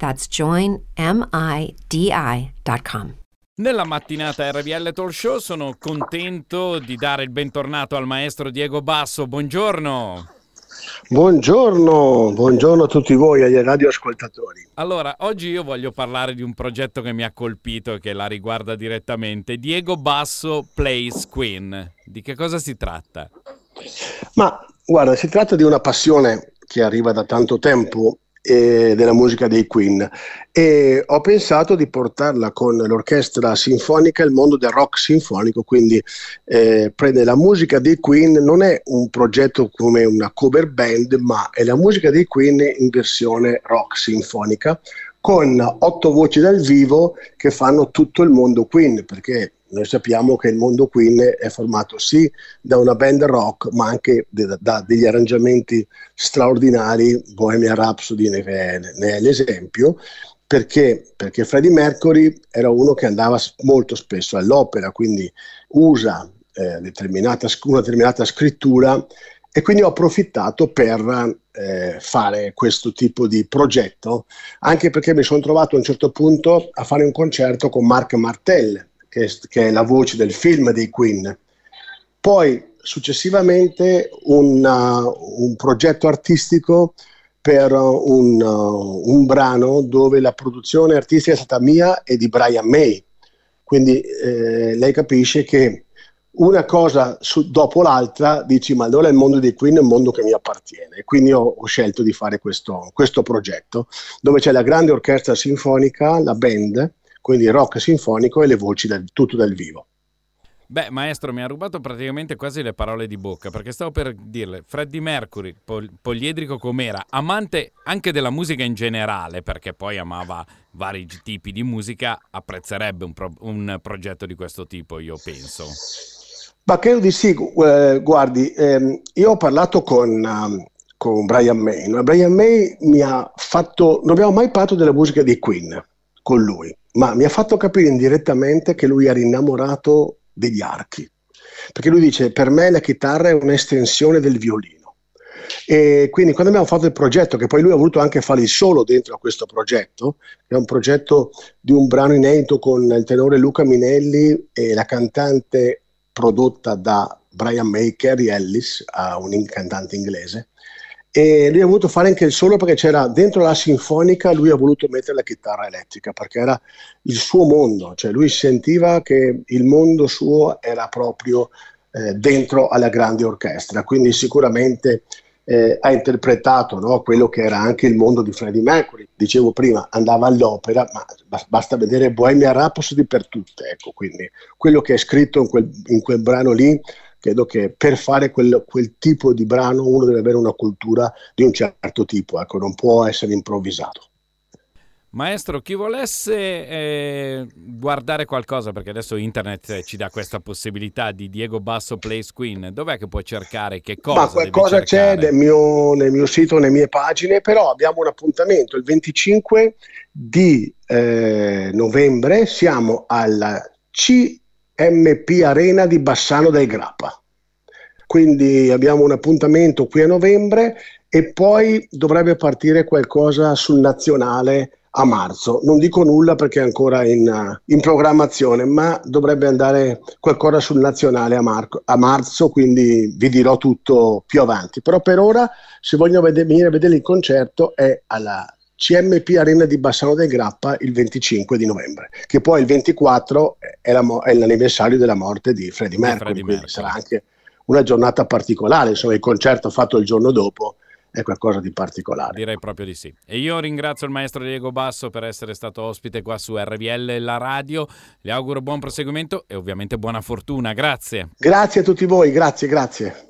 That's joinmidi.com. Nella mattinata RBL Talk Show sono contento di dare il bentornato al maestro Diego Basso. Buongiorno. Buongiorno, buongiorno a tutti voi, agli radioascoltatori. Allora, oggi io voglio parlare di un progetto che mi ha colpito e che la riguarda direttamente. Diego Basso Plays Queen. Di che cosa si tratta? Ma guarda, si tratta di una passione che arriva da tanto tempo e della musica dei Queen. E ho pensato di portarla con l'orchestra sinfonica il mondo del rock sinfonico quindi eh, prende la musica dei Queen non è un progetto come una cover band ma è la musica dei Queen in versione rock sinfonica con otto voci dal vivo che fanno tutto il mondo Queen perché noi sappiamo che il mondo Queen è formato sì da una band rock, ma anche da, da degli arrangiamenti straordinari. Bohemian Rhapsody ne è, ne è l'esempio. Perché? Perché Freddie Mercury era uno che andava molto spesso all'opera, quindi usa eh, determinata, una determinata scrittura e quindi ho approfittato per eh, fare questo tipo di progetto, anche perché mi sono trovato a un certo punto a fare un concerto con Mark Martel, che, che è la voce del film dei Queen. Poi successivamente una, un progetto artistico per un, uh, un, brano dove la produzione artistica è stata mia e di Brian May. Quindi eh, lei capisce che una cosa su, dopo l'altra dici ma allora il mondo dei Queen è un mondo che mi appartiene. Quindi ho, ho scelto di fare questo, questo, progetto dove c'è la grande orchestra sinfonica, la band, quindi rock sinfonico e le voci del, tutto dal vivo. Beh, maestro, mi ha rubato praticamente quasi le parole di bocca, perché stavo per dirle, Freddie Mercury, pol- poliedrico com'era, amante anche della musica in generale, perché poi amava vari tipi di musica, apprezzerebbe un, pro- un progetto di questo tipo, io penso. Ma credo di sì, eh, guardi, ehm, io ho parlato con, um, con Brian May? Brian May mi ha fatto, non abbiamo mai parlato della musica di Queen con lui, ma mi ha fatto capire indirettamente che lui era innamorato degli archi, perché lui dice per me la chitarra è un'estensione del violino. E quindi quando abbiamo fatto il progetto, che poi lui ha voluto anche fare il solo dentro a questo progetto, è un progetto di un brano inedito con il tenore Luca Minelli e la cantante prodotta da Brian May, Carrie Ellis, un cantante inglese, e lui ha voluto fare anche il solo perché c'era dentro la sinfonica lui ha voluto mettere la chitarra elettrica perché era il suo mondo cioè lui sentiva che il mondo suo era proprio eh, dentro alla grande orchestra. Quindi sicuramente eh, ha interpretato no, quello che era anche il mondo di Freddie Mercury. Dicevo prima andava all'opera ma basta vedere Bohemian Rhapsody per tutte ecco quindi quello che è scritto in quel, in quel brano lì credo che per fare quel, quel, tipo di brano uno deve avere una cultura di un certo tipo, ecco, non può essere improvvisato. Maestro, chi volesse eh, guardare qualcosa, perché adesso internet ci dà questa possibilità di Diego Basso Plays Queen, dov'è che può cercare? Che cosa? Ma qualcosa c'è nel mio, nel mio, sito, nelle mie pagine, però abbiamo un appuntamento il 25 di eh, novembre, siamo alla C MP Arena di Bassano del Grappa. Quindi abbiamo un appuntamento qui a novembre e poi dovrebbe partire qualcosa sul nazionale a marzo. Non dico nulla perché è ancora in, in programmazione, ma dovrebbe andare qualcosa sul nazionale a, mar- a, marzo, quindi vi dirò tutto più avanti. Però per ora, se vogliono venire a vedere il concerto, è alla CMP Arena di Bassano del Grappa il 25 di novembre, che poi il 24 è la, è l'anniversario della morte di Freddie Mercury, Freddie quindi Mercury. sarà anche una giornata particolare, insomma il concerto fatto il giorno dopo è qualcosa di particolare. Direi proprio di sì. E io ringrazio il maestro Diego Basso per essere stato ospite qua su RVL La Radio. Le auguro buon proseguimento e ovviamente buona fortuna. Grazie. Grazie a tutti voi, grazie, grazie.